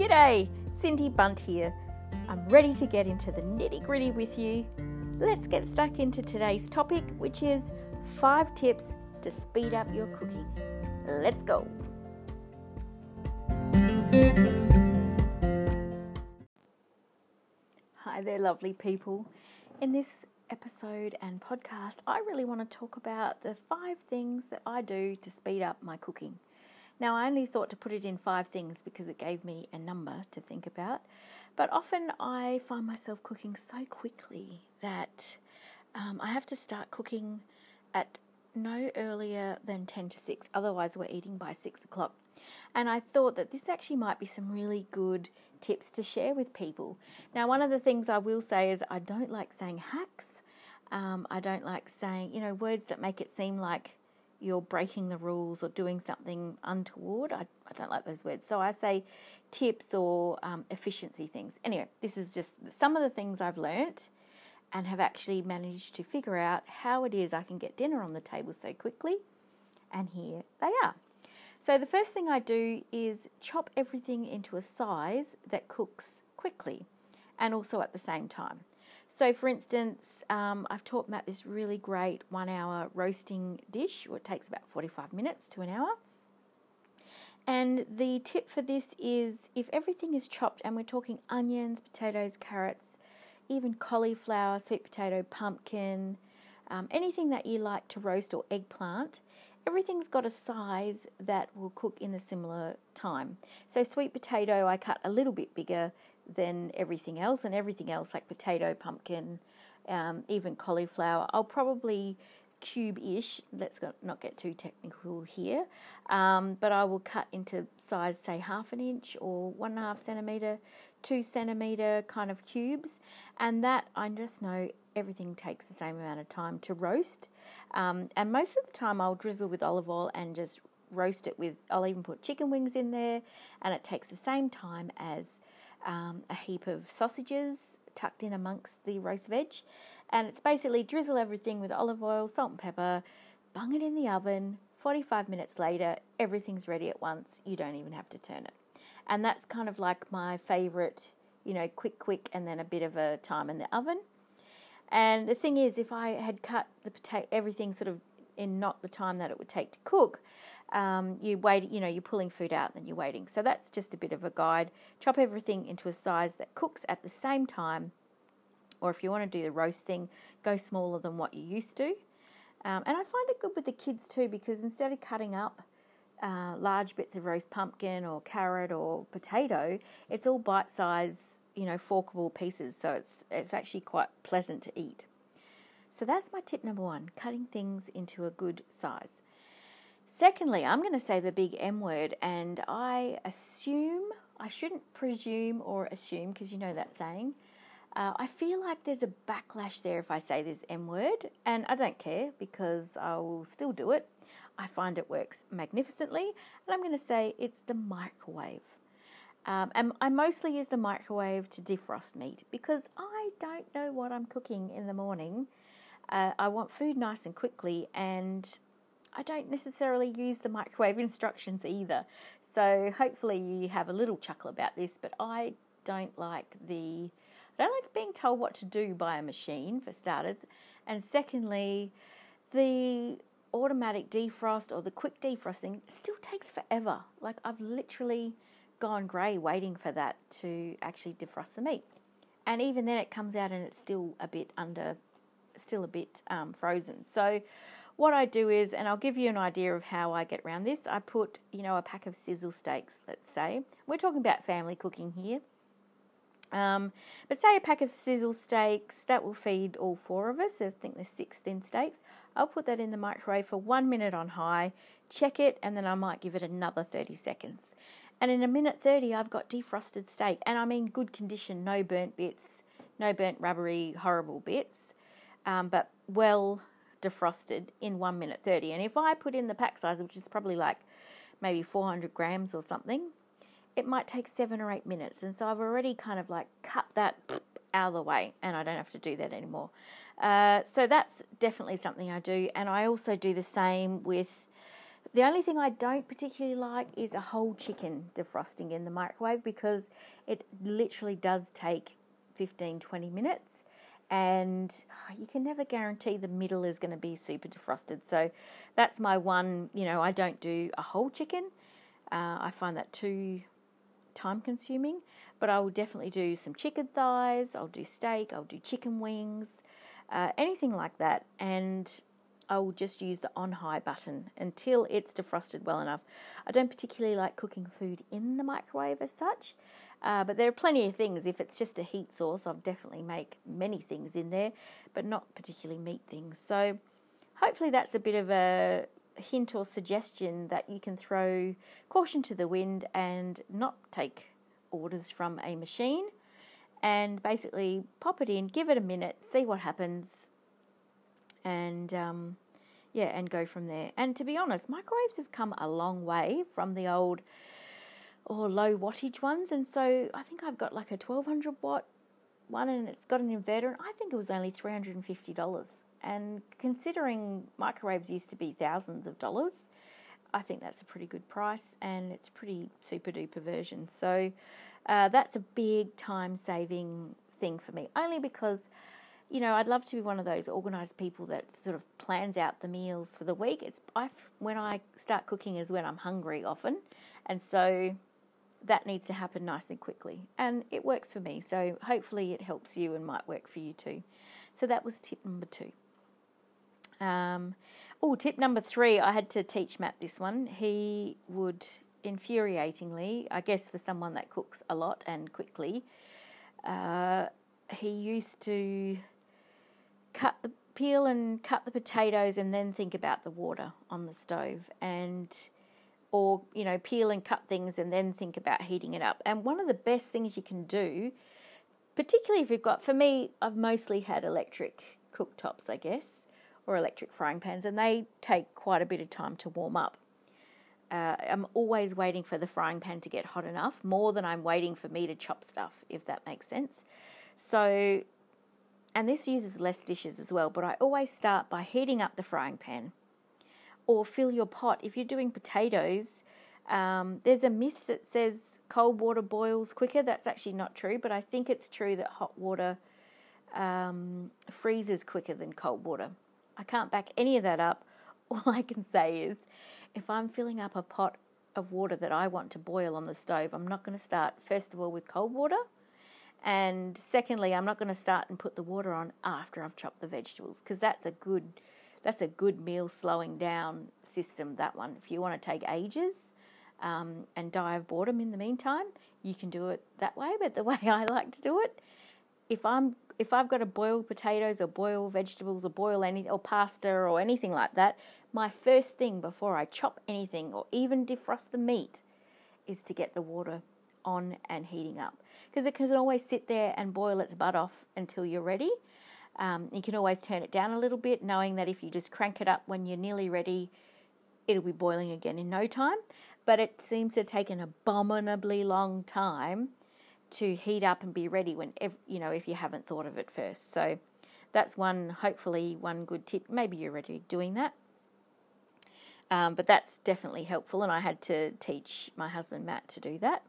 G'day, Cindy Bunt here. I'm ready to get into the nitty gritty with you. Let's get stuck into today's topic, which is five tips to speed up your cooking. Let's go. Hi there, lovely people. In this episode and podcast, I really want to talk about the five things that I do to speed up my cooking. Now, I only thought to put it in five things because it gave me a number to think about, but often I find myself cooking so quickly that um, I have to start cooking at no earlier than 10 to 6, otherwise, we're eating by 6 o'clock. And I thought that this actually might be some really good tips to share with people. Now, one of the things I will say is I don't like saying hacks. Um, I don't like saying, you know, words that make it seem like you're breaking the rules or doing something untoward. I, I don't like those words. So I say tips or um, efficiency things. Anyway, this is just some of the things I've learnt and have actually managed to figure out how it is I can get dinner on the table so quickly. And here they are. So the first thing I do is chop everything into a size that cooks quickly and also at the same time. So, for instance, um, I've taught Matt this really great one hour roasting dish, it takes about 45 minutes to an hour. And the tip for this is if everything is chopped, and we're talking onions, potatoes, carrots, even cauliflower, sweet potato, pumpkin, um, anything that you like to roast or eggplant, everything's got a size that will cook in a similar time. So, sweet potato, I cut a little bit bigger than everything else, and everything else like potato, pumpkin, um, even cauliflower. I'll probably cube-ish. Let's not get too technical here, um, but I will cut into size, say half an inch or one and a half centimeter, two centimeter kind of cubes, and that I just know everything takes the same amount of time to roast. Um, and most of the time, I'll drizzle with olive oil and just roast it with. I'll even put chicken wings in there, and it takes the same time as um, a heap of sausages tucked in amongst the roast veg. And it's basically drizzle everything with olive oil, salt and pepper, bung it in the oven. 45 minutes later, everything's ready at once. You don't even have to turn it. And that's kind of like my favorite, you know, quick, quick, and then a bit of a time in the oven. And the thing is, if I had cut the potato, everything sort of in not the time that it would take to cook, um, you wait, you know, you're pulling food out and you're waiting. So that's just a bit of a guide. Chop everything into a size that cooks at the same time, or if you want to do the roasting, go smaller than what you used to. Um, and I find it good with the kids too because instead of cutting up uh, large bits of roast pumpkin or carrot or potato, it's all bite size, you know, forkable pieces. So it's it's actually quite pleasant to eat. So that's my tip number one: cutting things into a good size. Secondly, I'm going to say the big M word, and I assume, I shouldn't presume or assume because you know that saying. Uh, I feel like there's a backlash there if I say this M word, and I don't care because I will still do it. I find it works magnificently, and I'm going to say it's the microwave. Um, and I mostly use the microwave to defrost meat because I don't know what I'm cooking in the morning. Uh, I want food nice and quickly, and I don't necessarily use the microwave instructions either. So hopefully you have a little chuckle about this, but I don't like the I don't like being told what to do by a machine for starters. And secondly, the automatic defrost or the quick defrosting still takes forever. Like I've literally gone grey waiting for that to actually defrost the meat. And even then it comes out and it's still a bit under still a bit um, frozen. So what I do is, and I'll give you an idea of how I get around this, I put, you know, a pack of sizzle steaks, let's say. We're talking about family cooking here. Um, but say a pack of sizzle steaks, that will feed all four of us. I think there's six thin steaks. I'll put that in the microwave for one minute on high, check it, and then I might give it another 30 seconds. And in a minute 30, I've got defrosted steak, and I mean good condition, no burnt bits, no burnt rubbery, horrible bits, um, but well defrosted in 1 minute 30. And if I put in the pack size, which is probably like maybe 400 grams or something, it might take seven or eight minutes. And so I've already kind of like cut that out of the way and I don't have to do that anymore. Uh, so that's definitely something I do. And I also do the same with the only thing I don't particularly like is a whole chicken defrosting in the microwave because it literally does take 15 20 minutes and you can never guarantee the middle is going to be super defrosted. So that's my one, you know, I don't do a whole chicken. Uh, I find that too time consuming, but I will definitely do some chicken thighs, I'll do steak, I'll do chicken wings, uh, anything like that. And I will just use the on high button until it's defrosted well enough. I don't particularly like cooking food in the microwave as such. Uh, but there are plenty of things. If it's just a heat source, I'll definitely make many things in there, but not particularly meat things. So hopefully that's a bit of a hint or suggestion that you can throw caution to the wind and not take orders from a machine and basically pop it in, give it a minute, see what happens, and um, yeah, and go from there. And to be honest, microwaves have come a long way from the old or low wattage ones. And so I think I've got like a 1200 watt one and it's got an inverter. And I think it was only $350. And considering microwaves used to be thousands of dollars, I think that's a pretty good price and it's a pretty super duper version. So uh, that's a big time saving thing for me, only because. You know, I'd love to be one of those organised people that sort of plans out the meals for the week. It's I when I start cooking is when I'm hungry often, and so that needs to happen nice and quickly. And it works for me, so hopefully it helps you and might work for you too. So that was tip number two. Um, oh, tip number three, I had to teach Matt this one. He would infuriatingly, I guess for someone that cooks a lot and quickly, uh, he used to cut the peel and cut the potatoes and then think about the water on the stove and or you know peel and cut things and then think about heating it up. And one of the best things you can do, particularly if you've got, for me, I've mostly had electric cooktops, I guess, or electric frying pans, and they take quite a bit of time to warm up. Uh, I'm always waiting for the frying pan to get hot enough, more than I'm waiting for me to chop stuff, if that makes sense. So, and this uses less dishes as well, but I always start by heating up the frying pan or fill your pot. If you're doing potatoes, um, there's a myth that says cold water boils quicker. That's actually not true, but I think it's true that hot water um, freezes quicker than cold water. I can't back any of that up. All I can say is if I'm filling up a pot of water that I want to boil on the stove, I'm not going to start, first of all, with cold water. And secondly, I'm not going to start and put the water on after I've chopped the vegetables because that's a good that's a good meal slowing down system, that one. If you want to take ages um, and die of boredom in the meantime, you can do it that way. But the way I like to do it, if I'm if I've got to boil potatoes or boil vegetables or boil any or pasta or anything like that, my first thing before I chop anything or even defrost the meat is to get the water on and heating up because it can always sit there and boil its butt off until you're ready. Um, you can always turn it down a little bit, knowing that if you just crank it up when you're nearly ready, it'll be boiling again in no time. But it seems to take an abominably long time to heat up and be ready when you know if you haven't thought of it first. So that's one hopefully one good tip. Maybe you're already doing that. Um, but that's definitely helpful, and I had to teach my husband Matt to do that.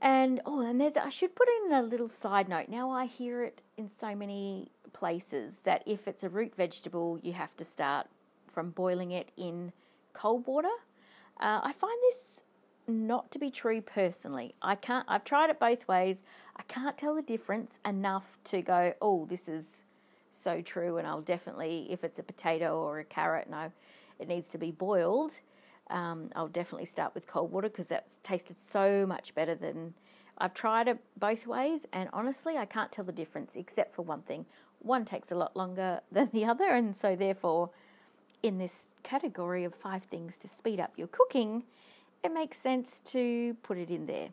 And oh, and there's I should put in a little side note. Now I hear it in so many places that if it's a root vegetable, you have to start from boiling it in cold water. Uh, I find this not to be true personally. I can't. I've tried it both ways. I can't tell the difference enough to go. Oh, this is so true, and I'll definitely if it's a potato or a carrot, no, it needs to be boiled um, I'll definitely start with cold water because that's tasted so much better than I've tried it both ways, and honestly, I can't tell the difference except for one thing. One takes a lot longer than the other, and so therefore, in this category of five things to speed up your cooking, it makes sense to put it in there.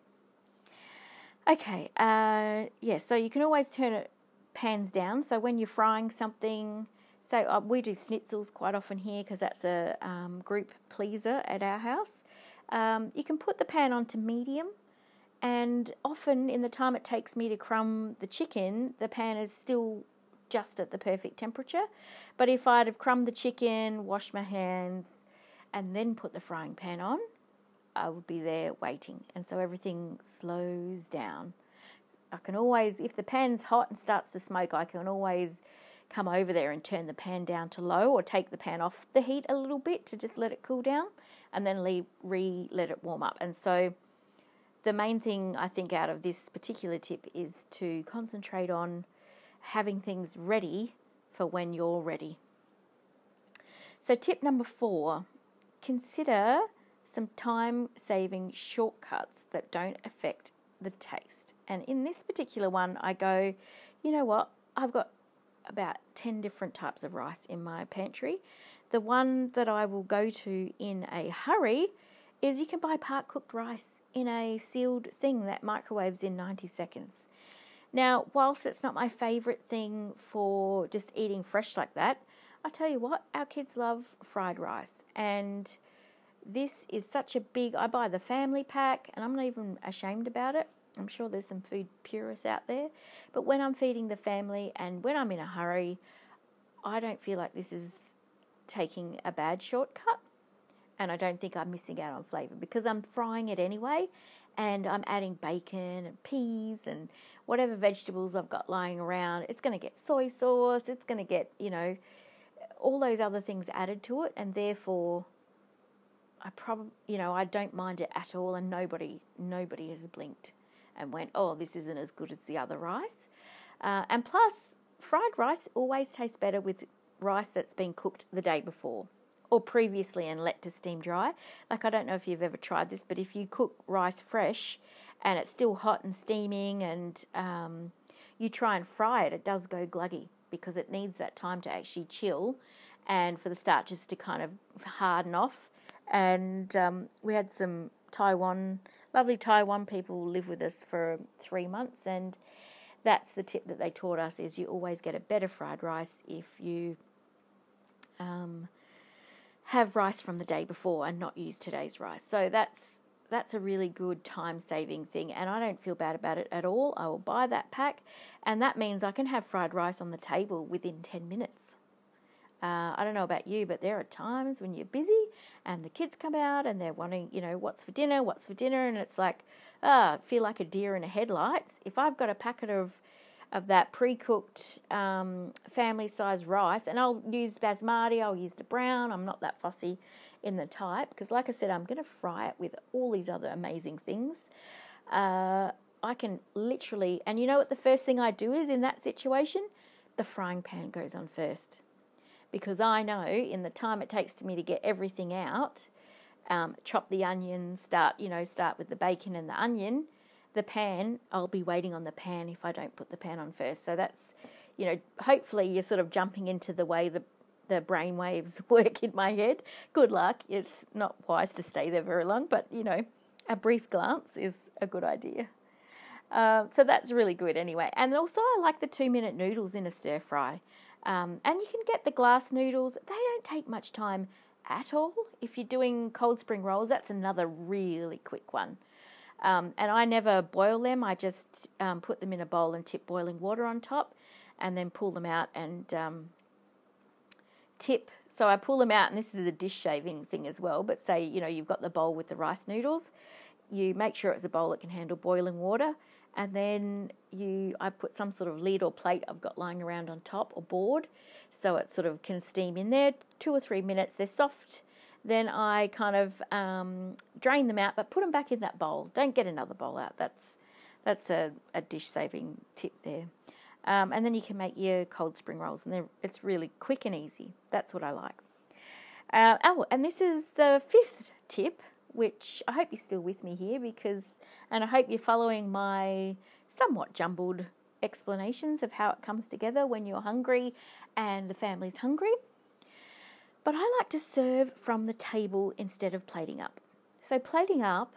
Okay, uh, yeah, so you can always turn it pans down. So when you're frying something, so uh, we do schnitzels quite often here because that's a um, group pleaser at our house. Um, you can put the pan onto medium, and often in the time it takes me to crumb the chicken, the pan is still just at the perfect temperature. But if I'd have crumbed the chicken, washed my hands, and then put the frying pan on, I would be there waiting. And so everything slows down. I can always, if the pan's hot and starts to smoke, I can always come over there and turn the pan down to low or take the pan off the heat a little bit to just let it cool down and then re let it warm up. And so the main thing I think out of this particular tip is to concentrate on having things ready for when you're ready. So, tip number four consider some time saving shortcuts that don't affect the taste. And in this particular one, I go, you know what? I've got about 10 different types of rice in my pantry. The one that I will go to in a hurry is you can buy part cooked rice in a sealed thing that microwaves in 90 seconds. Now, whilst it's not my favourite thing for just eating fresh like that, I tell you what, our kids love fried rice. And this is such a big, I buy the family pack and I'm not even ashamed about it. I'm sure there's some food purists out there. But when I'm feeding the family and when I'm in a hurry, I don't feel like this is taking a bad shortcut and I don't think I'm missing out on flavour because I'm frying it anyway and I'm adding bacon and peas and whatever vegetables I've got lying around. It's going to get soy sauce, it's going to get, you know, all those other things added to it and therefore I probably, you know, I don't mind it at all and nobody nobody has blinked and went, "Oh, this isn't as good as the other rice." Uh, and plus, fried rice always tastes better with rice that's been cooked the day before or previously and let to steam dry. Like, I don't know if you've ever tried this, but if you cook rice fresh and it's still hot and steaming and um, you try and fry it, it does go gluggy because it needs that time to actually chill and for the starches to kind of harden off. And um, we had some Taiwan, lovely Taiwan people live with us for three months, and that's the tip that they taught us: is you always get a better fried rice if you um, have rice from the day before and not use today's rice. So that's that's a really good time saving thing and I don't feel bad about it at all. I will buy that pack and that means I can have fried rice on the table within 10 minutes. Uh, I don't know about you, but there are times when you're busy and the kids come out and they're wanting, you know, what's for dinner, what's for dinner, and it's like, ah, feel like a deer in a headlights. If I've got a packet of of that pre-cooked um, family-size rice, and I'll use basmati. I'll use the brown. I'm not that fussy in the type because, like I said, I'm going to fry it with all these other amazing things. Uh, I can literally, and you know what the first thing I do is in that situation, the frying pan goes on first because I know in the time it takes to me to get everything out, um, chop the onion, start you know start with the bacon and the onion the pan, I'll be waiting on the pan if I don't put the pan on first. So that's, you know, hopefully you're sort of jumping into the way the the brain waves work in my head. Good luck. It's not wise to stay there very long, but you know, a brief glance is a good idea. Uh, so that's really good anyway. And also, I like the two minute noodles in a stir fry. Um, and you can get the glass noodles, they don't take much time at all. If you're doing cold spring rolls, that's another really quick one. Um, and I never boil them. I just um, put them in a bowl and tip boiling water on top, and then pull them out and um, tip. So I pull them out, and this is a dish shaving thing as well. But say you know you've got the bowl with the rice noodles, you make sure it's a bowl that can handle boiling water, and then you I put some sort of lid or plate I've got lying around on top or board, so it sort of can steam in there two or three minutes. They're soft then I kind of um, drain them out, but put them back in that bowl. Don't get another bowl out. That's that's a, a dish saving tip there. Um, and then you can make your cold spring rolls, and it's really quick and easy. That's what I like. Uh, oh, and this is the fifth tip, which I hope you're still with me here because, and I hope you're following my somewhat jumbled explanations of how it comes together when you're hungry and the family's hungry but I like to serve from the table instead of plating up. So, plating up,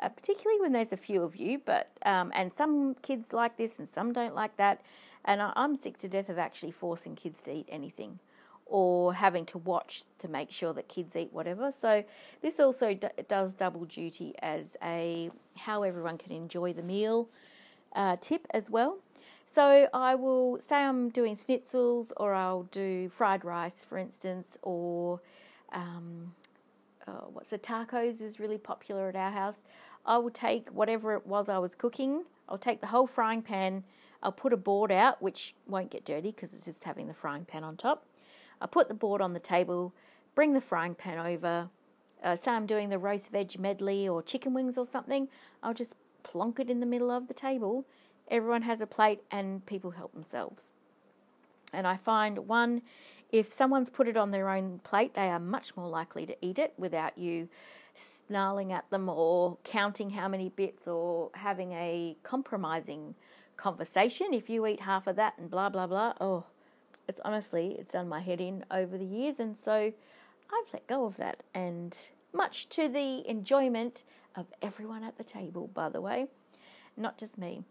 uh, particularly when there's a few of you, but um, and some kids like this and some don't like that, and I, I'm sick to death of actually forcing kids to eat anything or having to watch to make sure that kids eat whatever. So this also d- does double duty as a how everyone can enjoy the meal uh, tip as well. So I will say I'm doing schnitzels or I'll do fried rice, for instance, or um, uh, what's the tacos is really popular at our house. I will take whatever it was I was cooking. I'll take the whole frying pan. I'll put a board out, which won't get dirty because it's just having the frying pan on top. I put the board on the table, bring the frying pan over. Uh, say I'm doing the roast veg medley or chicken wings or something. I'll just plonk it in the middle of the table. Everyone has a plate and people help themselves. And I find one, if someone's put it on their own plate, they are much more likely to eat it without you snarling at them or counting how many bits or having a compromising conversation. If you eat half of that and blah, blah, blah, oh, it's honestly, it's done my head in over the years. And so I've let go of that. And much to the enjoyment of everyone at the table, by the way, not just me.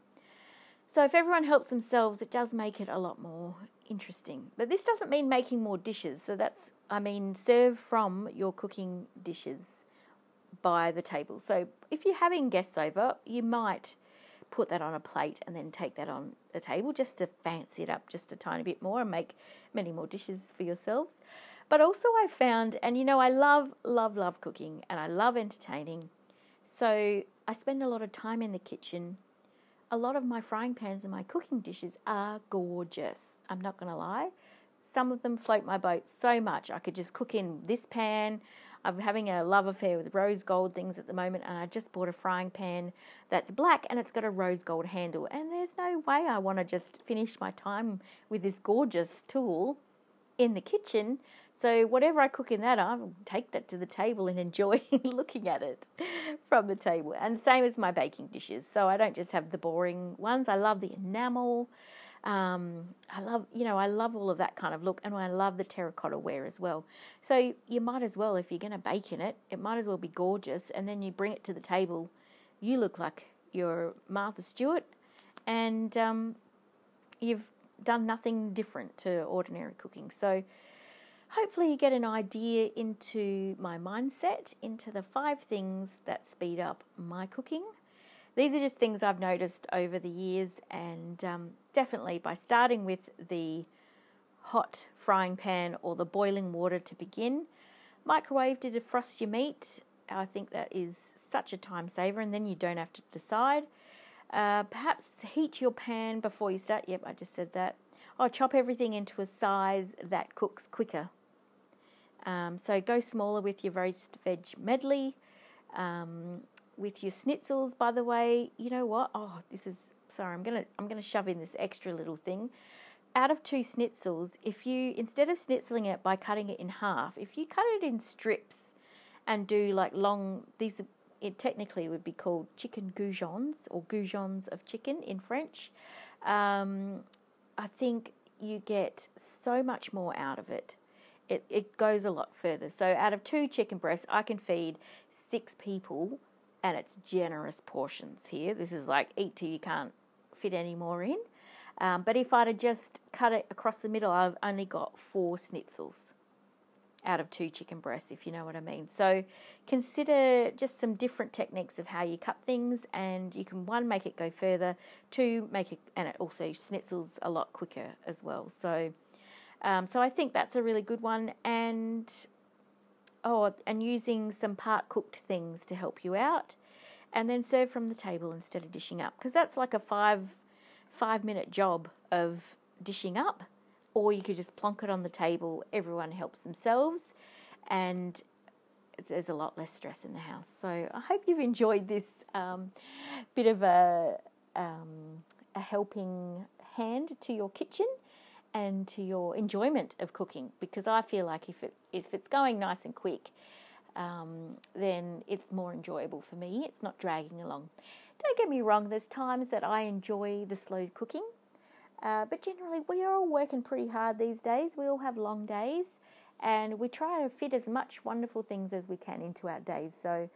So if everyone helps themselves, it does make it a lot more interesting. But this doesn't mean making more dishes. So that's, I mean, serve from your cooking dishes by the table. So if you're having guests over, you might put that on a plate and then take that on the table just to fancy it up just a tiny bit more and make many more dishes for yourselves. But also, I found, and you know, I love, love, love cooking and I love entertaining. So I spend a lot of time in the kitchen a lot of my frying pans and my cooking dishes are gorgeous. I'm not going to lie. Some of them float my boat so much. I could just cook in this pan. I'm having a love affair with rose gold things at the moment, and I just bought a frying pan that's black and it's got a rose gold handle. And there's no way I want to just finish my time with this gorgeous tool in the kitchen so whatever I cook in that, I'll take that to the table and enjoy looking at it from the table. And same as my baking dishes. So I don't just have the boring ones. I love the enamel. Um, I love, you know, I love all of that kind of look, and I love the terracotta ware as well. So you might as well, if you're going to bake in it, it might as well be gorgeous, and then you bring it to the table. You look like you're Martha Stewart, and um, you've done nothing different to ordinary cooking. So hopefully you get an idea into my mindset, into the five things that speed up my cooking. These are just things I've noticed over the years, and um, definitely by starting with the hot frying pan or the boiling water to begin, microwave to defrost your meat. I think that is such a time saver, and then you don't have to decide. Uh, perhaps heat your pan before you start. Yep, I just said that. Or chop everything into a size that cooks quicker um, so go smaller with your roast veg medley. Um, with your schnitzels, by the way, you know what? Oh, this is sorry. I'm gonna I'm gonna shove in this extra little thing. Out of two schnitzels, if you instead of schnitzeling it by cutting it in half, if you cut it in strips and do like long, these it technically would be called chicken goujons or goujons of chicken in French. Um, I think you get so much more out of it it, it goes a lot further. So out of two chicken breasts, I can feed six people, and it's generous portions here. This is like eat till you can't fit any more in. Um, but if I'd have just cut it across the middle, I've only got four schnitzels out of two chicken breasts, if you know what I mean. So consider just some different techniques of how you cut things, and you can one make it go further, two make it, and it also schnitzels a lot quicker as well. So um, so I think that's a really good one. And oh, and using some part cooked things to help you out, and then serve from the table instead of dishing up because that's like a five five minute job of dishing up, or you could just plonk it on the table. Everyone helps themselves, and there's a lot less stress in the house. So I hope you've enjoyed this um, bit of a um, a helping hand to your kitchen and to your enjoyment of cooking because I feel like if it if it's going nice and quick, um, then it's more enjoyable for me. It's not dragging along. Don't get me wrong. There's times that I enjoy the slow cooking, uh, but generally we are all working pretty hard these days. We all have long days, and we try to fit as much wonderful things as we can into our days. So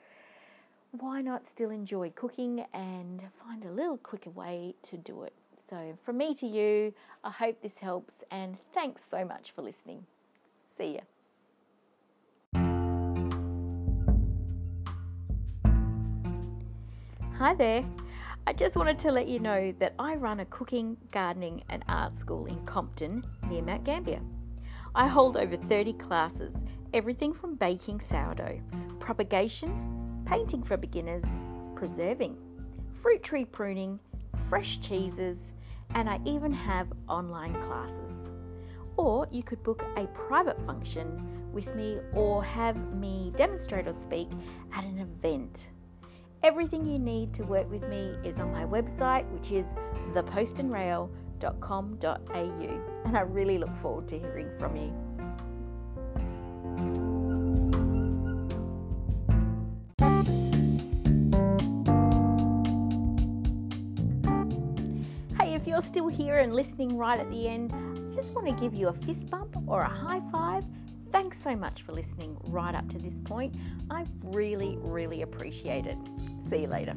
why not still enjoy cooking and find a little quicker way to do it? So, from me to you, I hope this helps and thanks so much for listening. See ya. Hi there. I just wanted to let you know that I run a cooking, gardening, and art school in Compton near Mount Gambier. I hold over 30 classes, everything from baking sourdough, propagation, painting for beginners, preserving, fruit tree pruning, fresh cheeses, and I even have online classes. Or you could book a private function with me or have me demonstrate or speak at an event. Everything you need to work with me is on my website, which is thepostandrail.com.au, and I really look forward to hearing from you. And listening right at the end, I just want to give you a fist bump or a high five. Thanks so much for listening right up to this point. I really, really appreciate it. See you later.